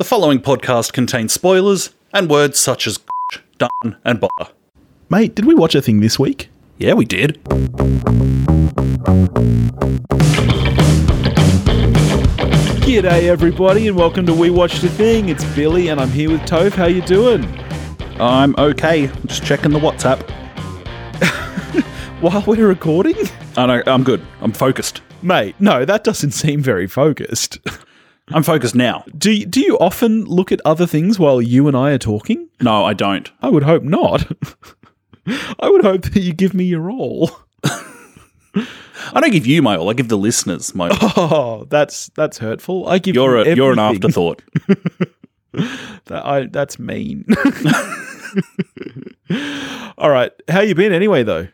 The following podcast contains spoilers and words such as done and bother. Mate, did we watch a thing this week? Yeah, we did. G'day everybody and welcome to We Watched a Thing. It's Billy and I'm here with Tove. How you doing? I'm okay. I'm just checking the WhatsApp. While we're recording? I know, I'm good. I'm focused. Mate, no, that doesn't seem very focused. I'm focused now. Do you, do you often look at other things while you and I are talking? No, I don't. I would hope not. I would hope that you give me your all. I don't give you my all. I give the listeners my all. Oh, that's that's hurtful. I give You're you a, you're an afterthought. That, I, that's mean. All right, how you been anyway though?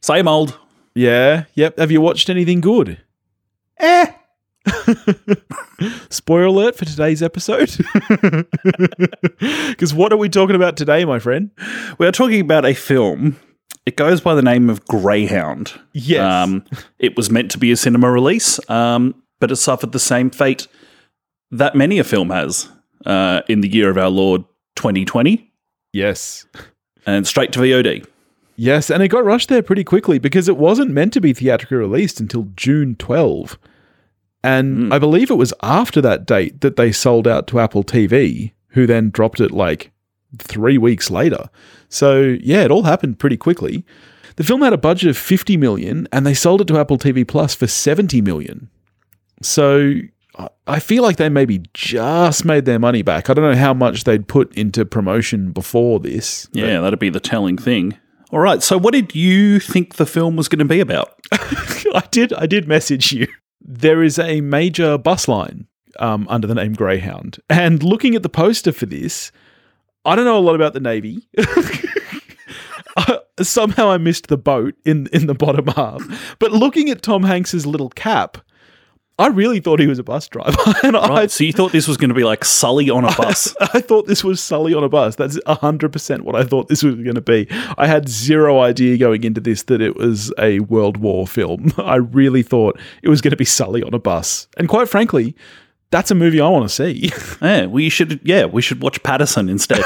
Same old. Yeah, yep. Have you watched anything good? Eh. Spoiler alert for today's episode. Because what are we talking about today, my friend? We're talking about a film. It goes by the name of Greyhound. Yes. Um, it was meant to be a cinema release, um, but it suffered the same fate that many a film has uh, in the year of our Lord 2020 Yes. and straight to VOD. Yes, and it got rushed there pretty quickly because it wasn't meant to be theatrically released until June 12. And hmm. I believe it was after that date that they sold out to Apple TV, who then dropped it like three weeks later. So, yeah, it all happened pretty quickly. The film had a budget of 50 million and they sold it to Apple TV Plus for 70 million. So, I- I feel like they maybe just made their money back. I don't know how much they'd put into promotion before this. Yeah, that'd be the telling thing. All right, so what did you think the film was going to be about? I did. I did message you. There is a major bus line um, under the name Greyhound, and looking at the poster for this, I don't know a lot about the Navy. I- somehow I missed the boat in in the bottom half. But looking at Tom Hanks's little cap, I really thought he was a bus driver, and I Right, so you thought this was going to be like Sully on a bus? I thought this was Sully on a bus. That's 100% what I thought this was going to be. I had zero idea going into this that it was a World War film. I really thought it was going to be Sully on a bus. And quite frankly, that's a movie I want to see. yeah, we should. Yeah, we should watch Paterson instead.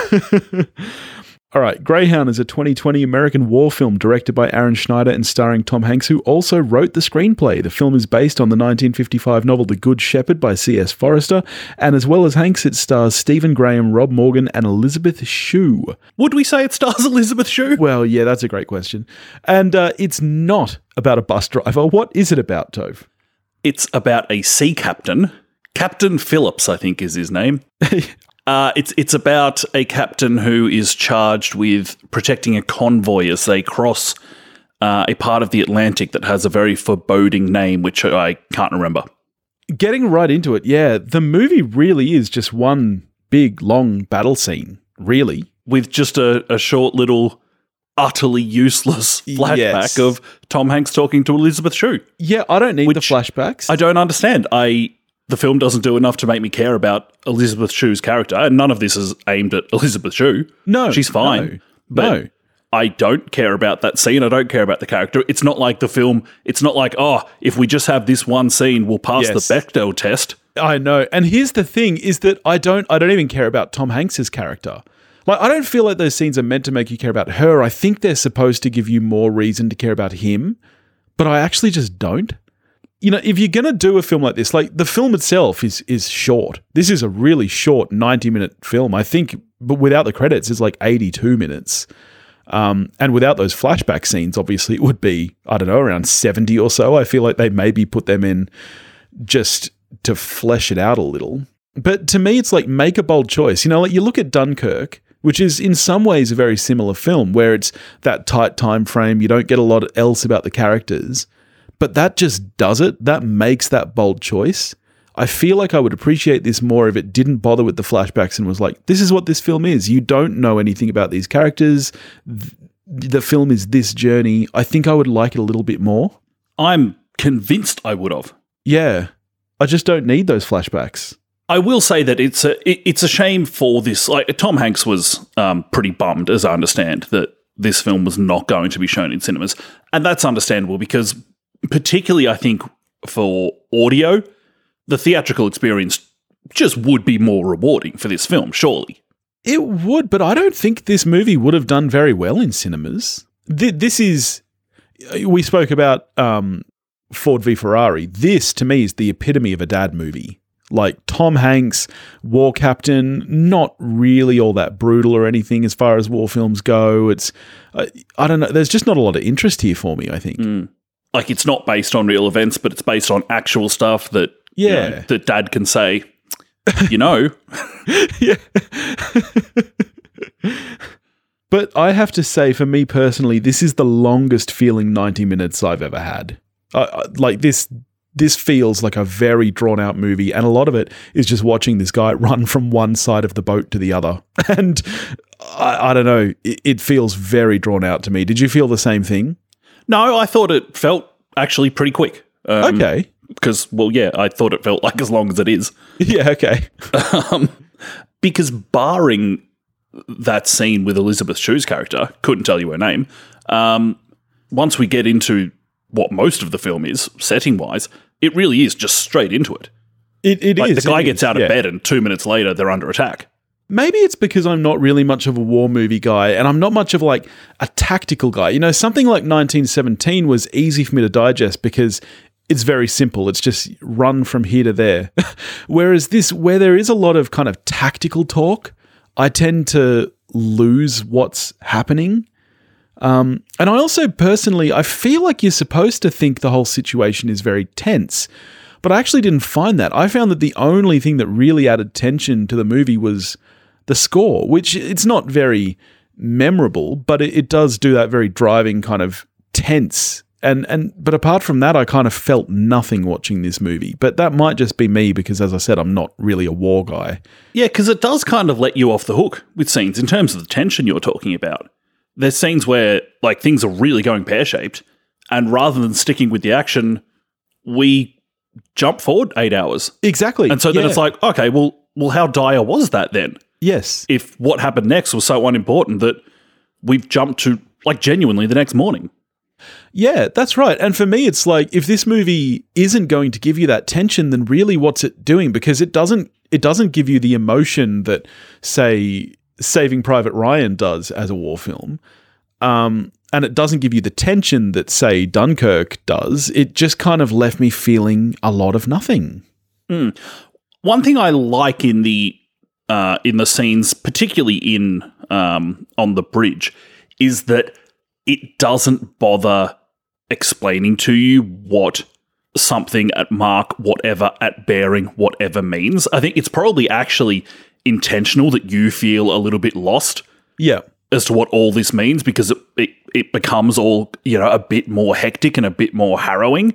All right, Greyhound is a 2020 American war film directed by Aaron Schneider and starring Tom Hanks, who also wrote the screenplay. The film is based on the 1955 novel The Good Shepherd by C.S. Forester, and as well as Hanks, it stars Stephen Graham, Rob Morgan, and Elisabeth Shue. Would we say it stars Elisabeth Shue? Well, yeah, that's a great question. And uh, it's not about a bus driver. What is it about, Tove? It's about a sea captain, Captain Phillips, I think is his name. Uh, it's it's about a captain who is charged with protecting a convoy as they cross uh, a part of the Atlantic that has a very foreboding name, which I can't remember. Getting right into it, yeah, the movie really is just one big, long battle scene, really. With just a, a short little, utterly useless flashback Yes. of Tom Hanks talking to Elisabeth Shue. Yeah, I don't need the flashbacks. I don't understand. I the film doesn't do enough to make me care about Elisabeth Shue's character, and none of this is aimed at Elisabeth Shue. no, she's fine. No, But no. I don't care about that scene. I don't care about the character. It's not like the film. It's not like oh, if we just have this one scene, we'll pass Yes. the Bechdel test. I know. And here's the thing is that I don't I don't even care about Tom Hanks's character. Like I don't feel like those scenes are meant to make you care about her. I think they're supposed to give you more reason to care about him, but I actually just don't. You know, if you're going to do a film like this, like the film itself is is short. This is a really short 90-minute film. I think but without the credits it's like 82 minutes. Um, and without those flashback scenes, obviously it would be, I don't know, around 70 or so. I feel like they maybe put them in just to flesh it out a little. But to me, it's like make a bold choice. You know, like you look at Dunkirk, which is in some ways a very similar film where it's that tight time frame. You don't get a lot else about the characters, but that just does it. That makes that bold choice. I feel like I would appreciate this more if it didn't bother with the flashbacks and was like, this is what this film is. You don't know anything about these characters. The film is this journey. I think I would like it a little bit more. I'm convinced I would have. Yeah. I just don't need those flashbacks. I will say that it's a it, it's a shame for this. Like Tom Hanks was um, pretty bummed, as I understand, that this film was not going to be shown in cinemas, and that's understandable because, particularly, I think for audio, the theatrical experience just would be more rewarding for this film, surely. It would, but I don't think this movie would have done very well in cinemas. Th- this is. We spoke about um, Ford v Ferrari. This, to me, is the epitome of a dad movie. Like Tom Hanks, war captain, not really all that brutal or anything as far as war films go. It's, uh, I don't know, there's just not a lot of interest here for me, I think. Mm. Like it's not based on real events, but it's based on actual stuff that, you Yeah. know, that dad can say, you know, yeah. but I have to say, for me personally, this is the longest feeling 90 minutes I've ever had. I- like this. This feels like a very drawn out movie, and a lot of it is just watching this guy run from one side of the boat to the other. And I, I don't know, it, it feels very drawn out to me. Did you feel the same thing? No, I thought it felt actually pretty quick. Um, Okay. Because, well, yeah, I thought it felt like as long as it is. Yeah, okay. Um, because barring that scene with Elisabeth Shue's character, couldn't tell you her name. Um, once we get into what most of the film is, setting wise, it really is just straight into it. It, it Like is, the guy gets is, out of yeah. bed, and two minutes later, they're under attack. Maybe it's because I'm not really much of a war movie guy and I'm not much of like a tactical guy. You know, something like 1917 was easy for me to digest because it's very simple. It's just run from here to there. Whereas this, where there is a lot of kind of tactical talk, I tend to lose what's happening. Um, and I also personally, I feel like you're supposed to think the whole situation is very tense, but I actually didn't find that. I found that the only thing that really added tension to the movie was the score, which it's not very memorable, but it, it does do that very driving kind of tense. And and but apart from that, I kind of felt nothing watching this movie. But that might just be me because, as I said, I'm not really a war guy. Yeah, because it does kind of let you off the hook with scenes in terms of the tension you're talking about. There's scenes where like things are really going pear shaped, and rather than sticking with the action, we jump forward eight hours, Exactly. and so then Yeah. it's like, okay, well, well, how dire was that then? Yes, If what happened next was so unimportant that we've jumped to like genuinely the next morning. Yeah, that's right. And for me, it's like if this movie isn't going to give you that tension, then really what's it doing? Because it doesn't it doesn't give you the emotion that, say, Saving Private Ryan does as a war film. Um, and it doesn't give you the tension that, say, Dunkirk does. It just kind of left me feeling a lot of nothing. One thing I like in the uh, in the scenes, particularly in um, on the bridge, is that it doesn't bother explaining to you what something at mark, whatever at bearing, whatever means. I think it's probably actually intentional that you feel a little bit lost Yeah. as to what all this means because it, it, it becomes all you know a bit more hectic and a bit more harrowing.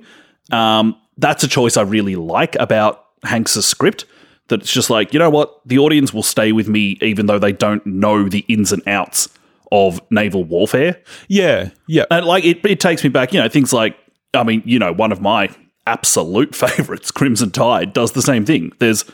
Um, that's a choice I really like about Hanks's script. That it's just like you know what the audience will stay with me even though they don't know the ins and outs of naval warfare. Yeah. Yeah. And like it, it takes me back, you know, things like I mean, you know, one of my absolute favorites, Crimson Tide, does the same thing. There's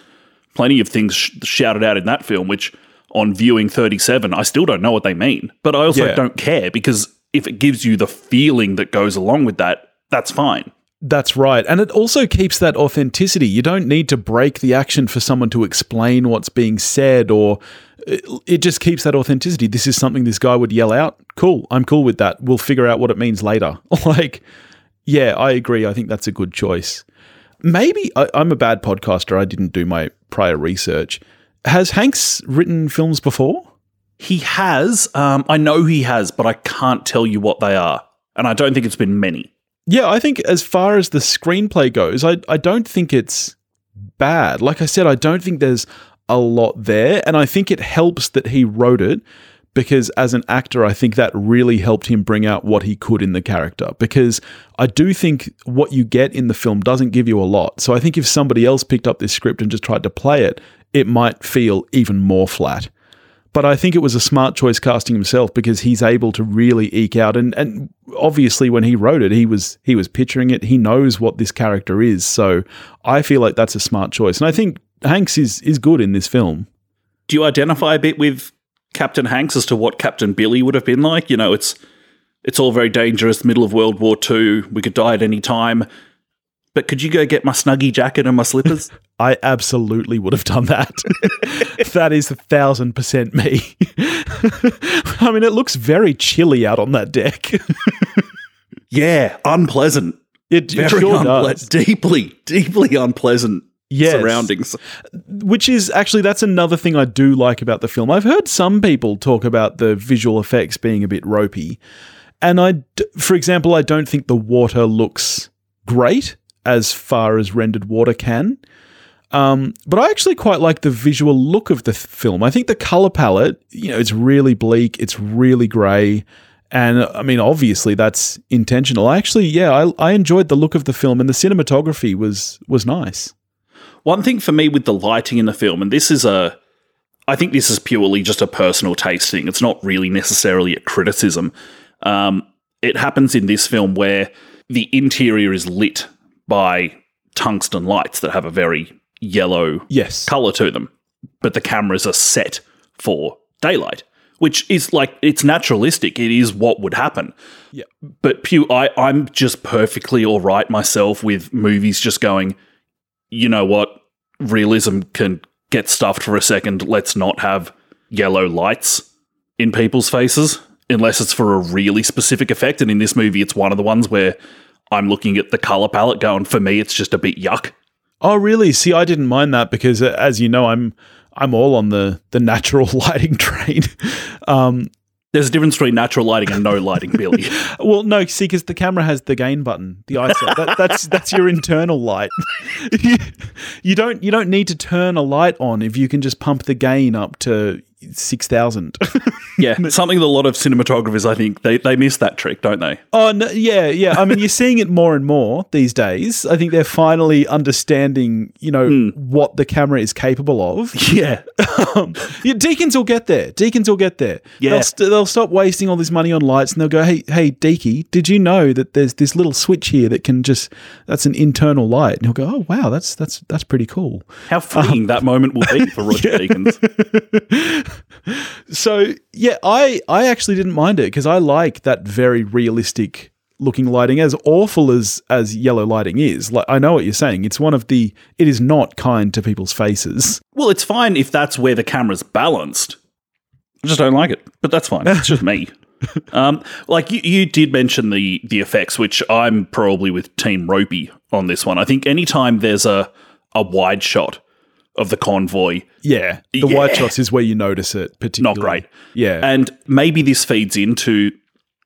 plenty of things sh- shouted out in that film, which on viewing 37, I still don't know what they mean. But I also Yeah. don't care because if it gives you the feeling that goes along with that, that's fine. That's right. And it also keeps that authenticity. You don't need to break the action for someone to explain what's being said or it, it just keeps that authenticity. This is something this guy would yell out. Cool. I'm cool with that. We'll figure out what it means later. like, yeah, I agree. I think that's a good choice. Maybe I, I'm a bad podcaster. I didn't do my prior research. Has Hanks written films before? He has, um, I know he has, but I can't tell you what they are. And I don't think it's been many. Yeah, I think as far as the screenplay goes, I, I don't think it's bad. Like I said, I don't think there's a lot there. And I think it helps that he wrote it because as an actor, I think that really helped him bring out what he could in the character. Because I do think what you get in the film doesn't give you a lot. So I think if somebody else picked up this script and just tried to play it, it might feel even more flat. But I think it was a smart choice casting himself because he's able to really eke out and, and obviously when he wrote it he was he was picturing it. He knows what this character is. So I feel like that's a smart choice. And I think Hanks is is good in this film. Do you identify a bit with Captain Hanks as to what Captain Billy would have been like? You know, it's it's all very dangerous, middle of World War II. We could die at any time. But could you go get my snuggy jacket and my slippers? I absolutely would have done that. that is a thousand percent me. I mean, it looks very chilly out on that deck. yeah, unpleasant. It, it Very sure unple- does. deeply, deeply unpleasant Yes. surroundings. Which is actually that's another thing I do like about the film. I've heard some people talk about the visual effects being a bit ropey, and I, d- for example, I don't think the water looks great as far as rendered water can. Um, but I actually quite like the visual look of the th- film. I think the color palette, you know, it's really bleak, it's really grey, and I mean, obviously that's intentional. I actually, yeah, I, I enjoyed the look of the film, and the cinematography was was nice. One thing for me with the lighting in the film, and this is a, I think this is purely just a personal taste thing. It's not really necessarily a criticism. Um, it happens in this film where the interior is lit by tungsten lights that have a very yellow Yes, color to them, but the cameras are set for daylight, which is like it's naturalistic. It is what would happen. Yeah. But Pew, I, I'm just perfectly all right myself with movies just going, you know what? Realism can get stuffed for a second. Let's not have yellow lights in people's faces unless it's for a really specific effect. And in this movie, it's one of the ones where I'm looking at the color palette going, for me, it's just a bit yuck. Oh, really? See, I didn't mind that because, uh, as you know, I'm I'm all on the the natural lighting train. um, There's a difference between natural lighting and no lighting, Billy. well, no, see, because the camera has the gain button, the ISO. that, that's that's your internal light. you, you don't you don't need to turn a light on if you can just pump the gain up to six thousand. Yeah, something that a lot of cinematographers, I think, they, they miss that trick, don't they? Oh no, yeah, yeah. I mean, you're seeing it more and more these days. I think they're finally understanding, you know, what the camera is capable of. Yeah. um, yeah, Deakins will get there. Deakins will get there. Yeah. They'll, st- they'll stop wasting all this money on lights and they'll go, hey, hey, Deaky, did you know that there's this little switch here that can just that's an internal light? And he'll go, oh wow, that's that's that's pretty cool. How freeing that moment will be for Roger Deakins. So yeah, I I actually didn't mind it because I like that very realistic looking lighting. As awful as as yellow lighting is, like I know what you're saying. It's one of the it is not kind to people's faces. Well, it's fine if that's where the camera's balanced. I just don't like it, but that's fine. It's just me. Um, like you, you did mention the the effects, which I'm probably with Team Ropey on this one. I think anytime there's a a wide shot of the convoy, Yeah, the Yeah. white shots is where you notice it. Particularly, not great. Yeah, And maybe this feeds into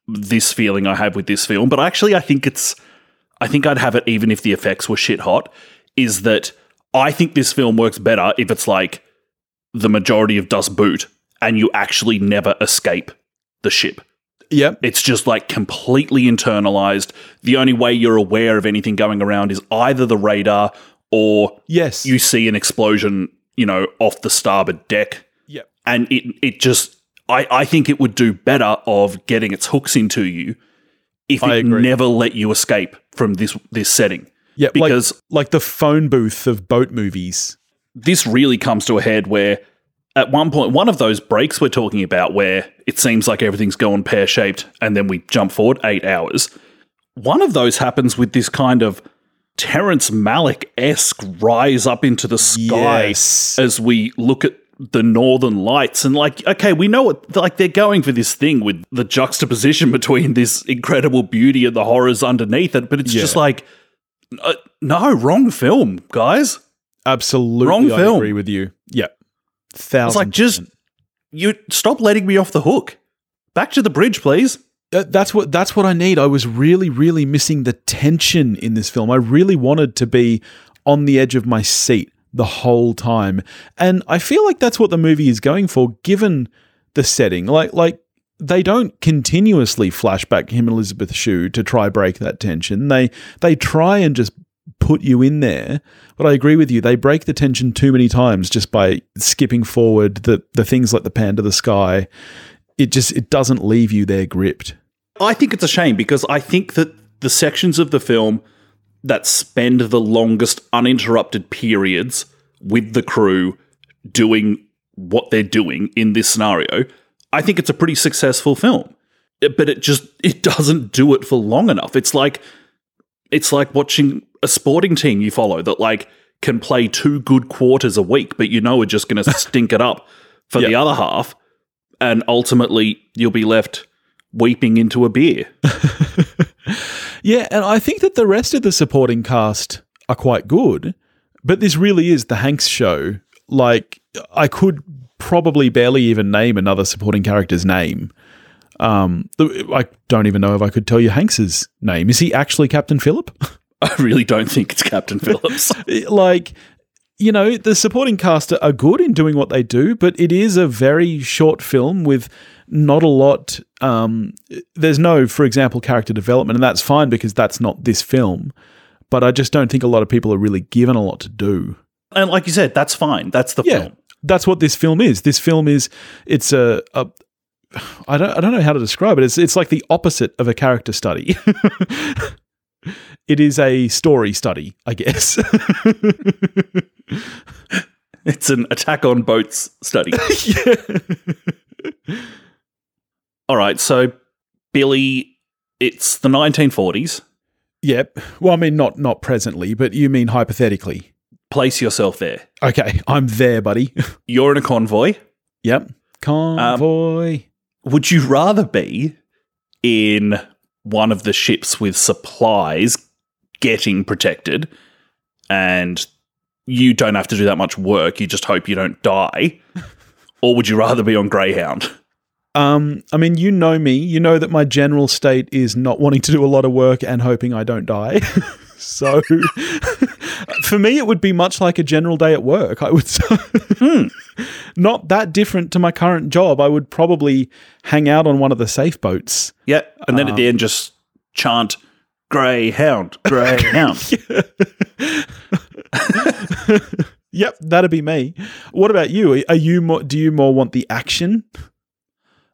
this feeling I have with this film, but actually I think it's I think I'd have it even if the effects were shit hot, is that I think this film works better if it's like the majority of Das Boot and you actually never escape the ship. yep, It's just like completely internalized. The only way you're aware of anything going around is either the radar or yes, you see an explosion, you know, off the starboard deck yep, and it it just I, I think it would do better of getting its hooks into you if I it agree. never let you escape from this this setting. yep. Because like, like the phone booth of boat movies. this really comes to a head where at one point one of those breaks we're talking about where it seems like everything's going pear shaped and then we jump forward eight hours. One of those happens with this kind of Terrence Malick esque rise up into the sky Yes. as we look at the northern lights and like okay we know what like they're going for this thing with the juxtaposition between this incredible beauty and the horrors underneath it but it's Yeah. just like uh, no wrong film guys Absolutely, Wrong I film. agree with you. Yep, thousand. it's like just you stop letting me off the hook back to the bridge please that's what that's what I need. I was really, really missing the tension in this film. I really wanted to be on the edge of my seat the whole time, and I feel like that's what the movie is going for, given the setting. Like, like they don't continuously flashback him and Elisabeth Shue to try break that tension. They they try and just put you in there. But I agree with you. They break the tension too many times just by skipping forward the the things like the pan to the sky. It just it doesn't leave you there gripped. I think it's a shame because I think that the sections of the film that spend the longest uninterrupted periods with the crew doing what they're doing in this scenario, I think it's a pretty successful film. But it just it doesn't do it for long enough. It's like it's like watching a sporting team you follow that like can play two good quarters a week, but you know are just going to stink it up for the other half, and ultimately you'll be left weeping into a beer. Yeah, and I think that the rest of the supporting cast are quite good, but this really is the Hanks show. Like, I could probably barely even name another supporting character's name. Um, I don't even know if I could tell you Hanks's name. Is he actually Captain Phillip? I really don't think it's Captain Phillips. like, you know, the supporting cast are good in doing what they do, but it is a very short film with not a lot. Um, there's no, for example, character development, and that's fine because that's not this film. But I just don't think a lot of people are really given a lot to do. and like you said, that's fine. That's the Yeah, film. that's what this film is. This film is it's a, a I don't I don't know how to describe it. It's it's like the opposite of a character study. it is a story study, I guess. It's an attack on boats study. All right, so Billy, it's the 1940s. Yep. Well, I mean, not not presently, but you mean hypothetically. Place yourself there. Okay, I'm there, buddy. You're in a convoy. yep. Um, convoy. Would you rather be in one of the ships with supplies getting protected and you don't have to do that much work, you just hope you don't die? or would you rather be on Greyhound? um, I mean, you know me. You know that my general state is not wanting to do a lot of work and hoping I don't die. so, for me, it would be much like a general day at work. I would say. Not that different to my current job. I would probably hang out on one of the safe boats. Yeah, and then at the end just chant Greyhound, Greyhound. Yep, that'd be me. What about you? Are you more? Do you more want the action?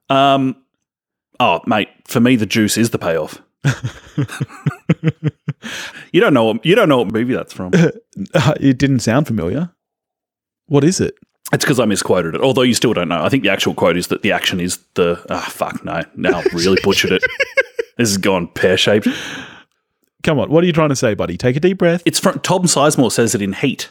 Um, oh, mate, for me, the juice is the payoff. you don't know. What, you don't know what movie that's from. It didn't sound familiar. What is it? It's because I misquoted it. Although you still don't know. I think the actual quote is that the action is the. Ah, fuck no. Now I've really butchered it. This has gone pear shaped. Come on, what are you trying to say, buddy? Take a deep breath. It's from Tom Sizemore says it in Heat.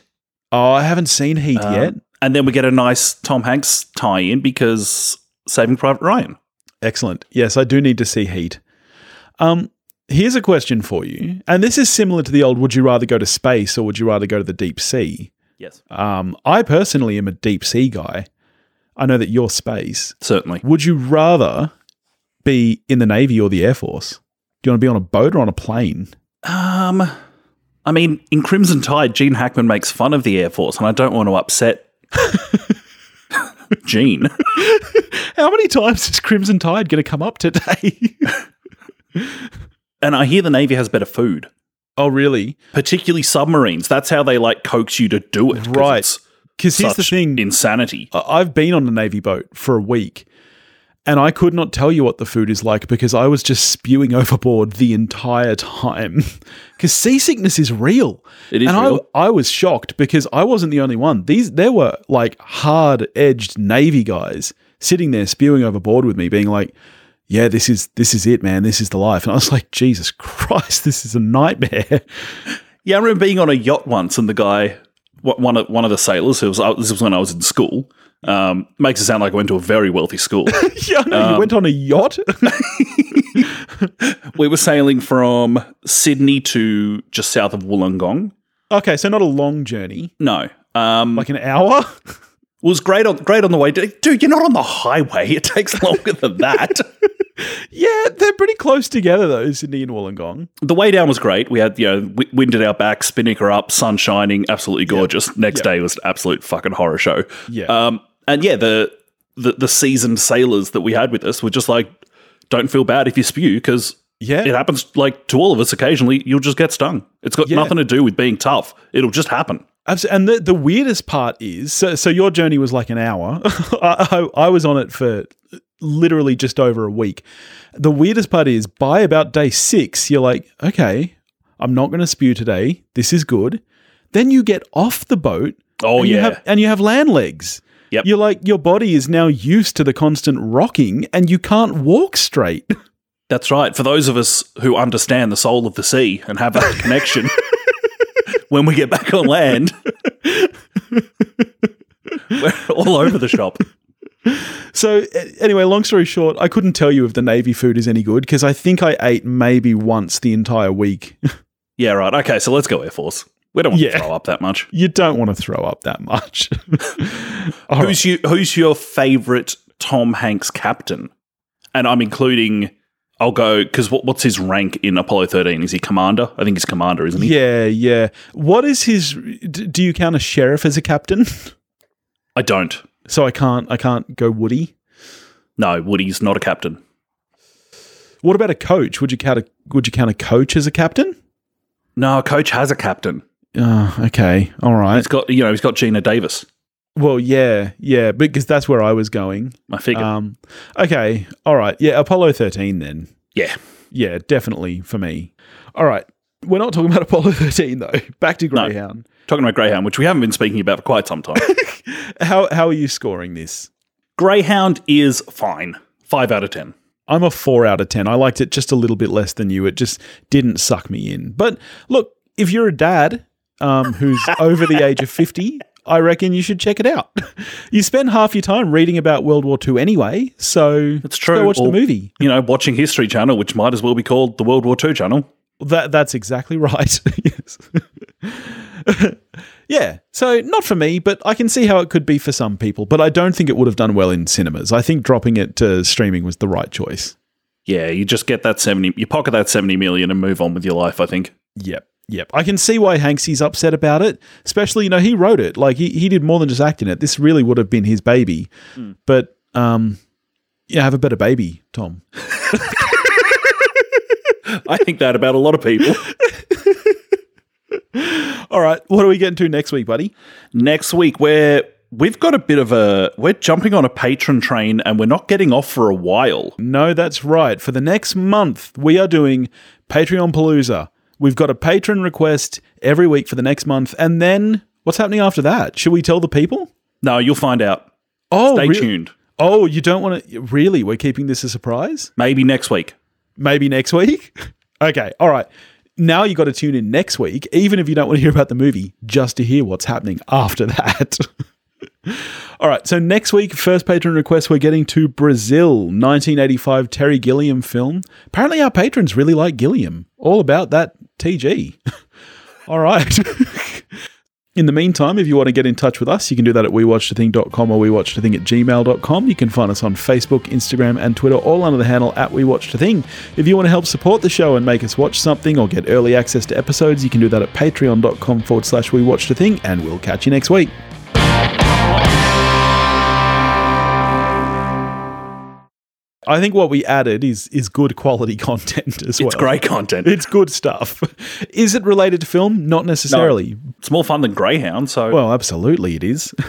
Oh, I haven't seen Heat Um, yet. And then we get a nice Tom Hanks tie in because Saving Private Ryan. Excellent. Yes, I do need to see Heat. Um, here's a question for you, and this is similar to the old: Would you rather go to space or would you rather go to the deep sea? Yes. Um, I personally am a deep sea guy. I know that you're space. Certainly. Would you rather be in the Navy or the Air Force? Do you want to be on a boat or on a plane? Um, I mean, in Crimson Tide, Gene Hackman makes fun of the Air Force, and I don't want to upset Gene. How many times is Crimson Tide going to come up today? And I hear the Navy has better food, oh, really? particularly submarines. That's how they like coax you to do it. Right. Because here's the thing: insanity. I've been on a Navy boat for a week, and I could not tell you what the food is like because I was just spewing overboard the entire time. Because seasickness is real. It is and real. I, I was shocked because I wasn't the only one. These there were like hard edged Navy guys sitting there spewing overboard with me, being like, "Yeah, this is this is it, man. This is the life." And I was like, "Jesus Christ, this is a nightmare." Yeah, I remember being on a yacht once, and the guy, one of one of the sailors, who was uh, this was when I was in school, um, makes it sound like I went to a very wealthy school. yeah, I know, you went on a yacht. we were sailing from Sydney to just south of Wollongong. okay, so not a long journey, No, um, like an hour. Was great on great on the way. Dude, you're not on the highway. It takes longer than that. Yeah, they're pretty close together though, Sydney and Wollongong. the way down was great. We had you know wind at our back, spinnaker up, sun shining, absolutely gorgeous. Next Yep. day was an absolute fucking horror show. Yeah. Um, and yeah, the, the the seasoned sailors that we had with us were just like, don't feel bad if you spew because Yeah. it happens like to all of us occasionally. You'll just get stung. It's got Yeah. nothing to do with being tough. It'll just happen. And the, the weirdest part is so, so your journey was like an hour. I, I, I was on it for literally just over a week. The weirdest part is by about day six, you're like, okay, I'm not going to spew today. This is good. Then you get off the boat. Oh, and You yeah. have, and you have land legs. Yep. You're like, your body is now used to the constant rocking and you can't walk straight. That's right. For those of us who understand the soul of the sea and have that connection, when we get back on land, we're all over the shop. So anyway, long story short, I couldn't tell you if the Navy food is any good because I think I ate maybe once the entire week. Yeah, right. Okay, so let's go Air Force. We don't want Yeah. to throw up that much. you don't want to throw up that much. All right. Who's you? Who's your favorite Tom Hanks captain? And I'm including. I'll go because what, what's his rank in Apollo 13? Is he commander? I think he's commander, isn't he? Yeah, yeah. What is his? Do you count a sheriff as a captain? I don't. So I can't. I can't go Woody. No, Woody's not a captain. What about a coach? Would you count a? Would you count a coach as a captain? No, a coach has a captain. Oh, okay. All right. He's got you know he's got Geena Davis. Well, yeah, yeah, because that's where I was going. I figured. Um, okay, all right, yeah, Apollo thirteen then. yeah, Yeah, definitely for me. All right, we're not talking about Apollo thirteen though. Back to No. Greyhound. talking about Greyhound, which we haven't been speaking about for quite some time. How how are you scoring this? Greyhound is fine. Five out of ten. I'm a four out of ten. I liked it just a little bit less than you. It just didn't suck me in. But look, if you're a dad um, who's over the age of fifty. I reckon you should check it out. You spend half your time reading about World War II anyway, so It's just go true. watch the movie. You know, watching History Channel, which might as well be called the World War II Channel. That that's exactly right. yes. yeah. So not for me, but I can see how it could be for some people. But I don't think it would have done well in cinemas. I think dropping it to streaming was the right choice. Yeah, you just get that seventy. You pocket that seventy million and move on with your life. I think. Yep. Yep. I can see why Hanksy's upset about it. Especially, you know, he wrote it. Like he, he did more than just act in it. This really would have been his baby. But um yeah, have a better baby, Tom. I think that about a lot of people. All right. What are we getting to next week, buddy? Next week, we're we've got a bit of a we're jumping on a patron train, and we're not getting off for a while. No, that's right. For the next month, we are doing Patreon Palooza. We've got a patron request every week for the next month. And then what's happening after that? Should we tell the people? No, you'll find out. Oh, Stay rea- tuned. Oh, you don't want to. Really? We're keeping this a surprise? Maybe next week. Maybe next week? okay. All right. Now you got to tune in next week, even if you don't want to hear about the movie, just to hear what's happening after that. All right, so next week, first patron request, we're getting to Brazil, 1985 Terry Gilliam film. Apparently, our patrons really like Gilliam. All about that TG. All right. In the meantime, if you want to get in touch with us, you can do that at wewatchedathing.com or wewatchedathing at gmail.com. You can find us on Facebook, Instagram, and Twitter, all under the handle at wewatchedathing. If you want to help support the show and make us watch something or get early access to episodes, you can do that at patreon.com forward slash wewatchedathing, and we'll catch you next week. I think what we added is is good quality content as well. It's great content. It's good stuff. Is it related to film? Not necessarily. It's more fun than Greyhound. So Well, absolutely it is.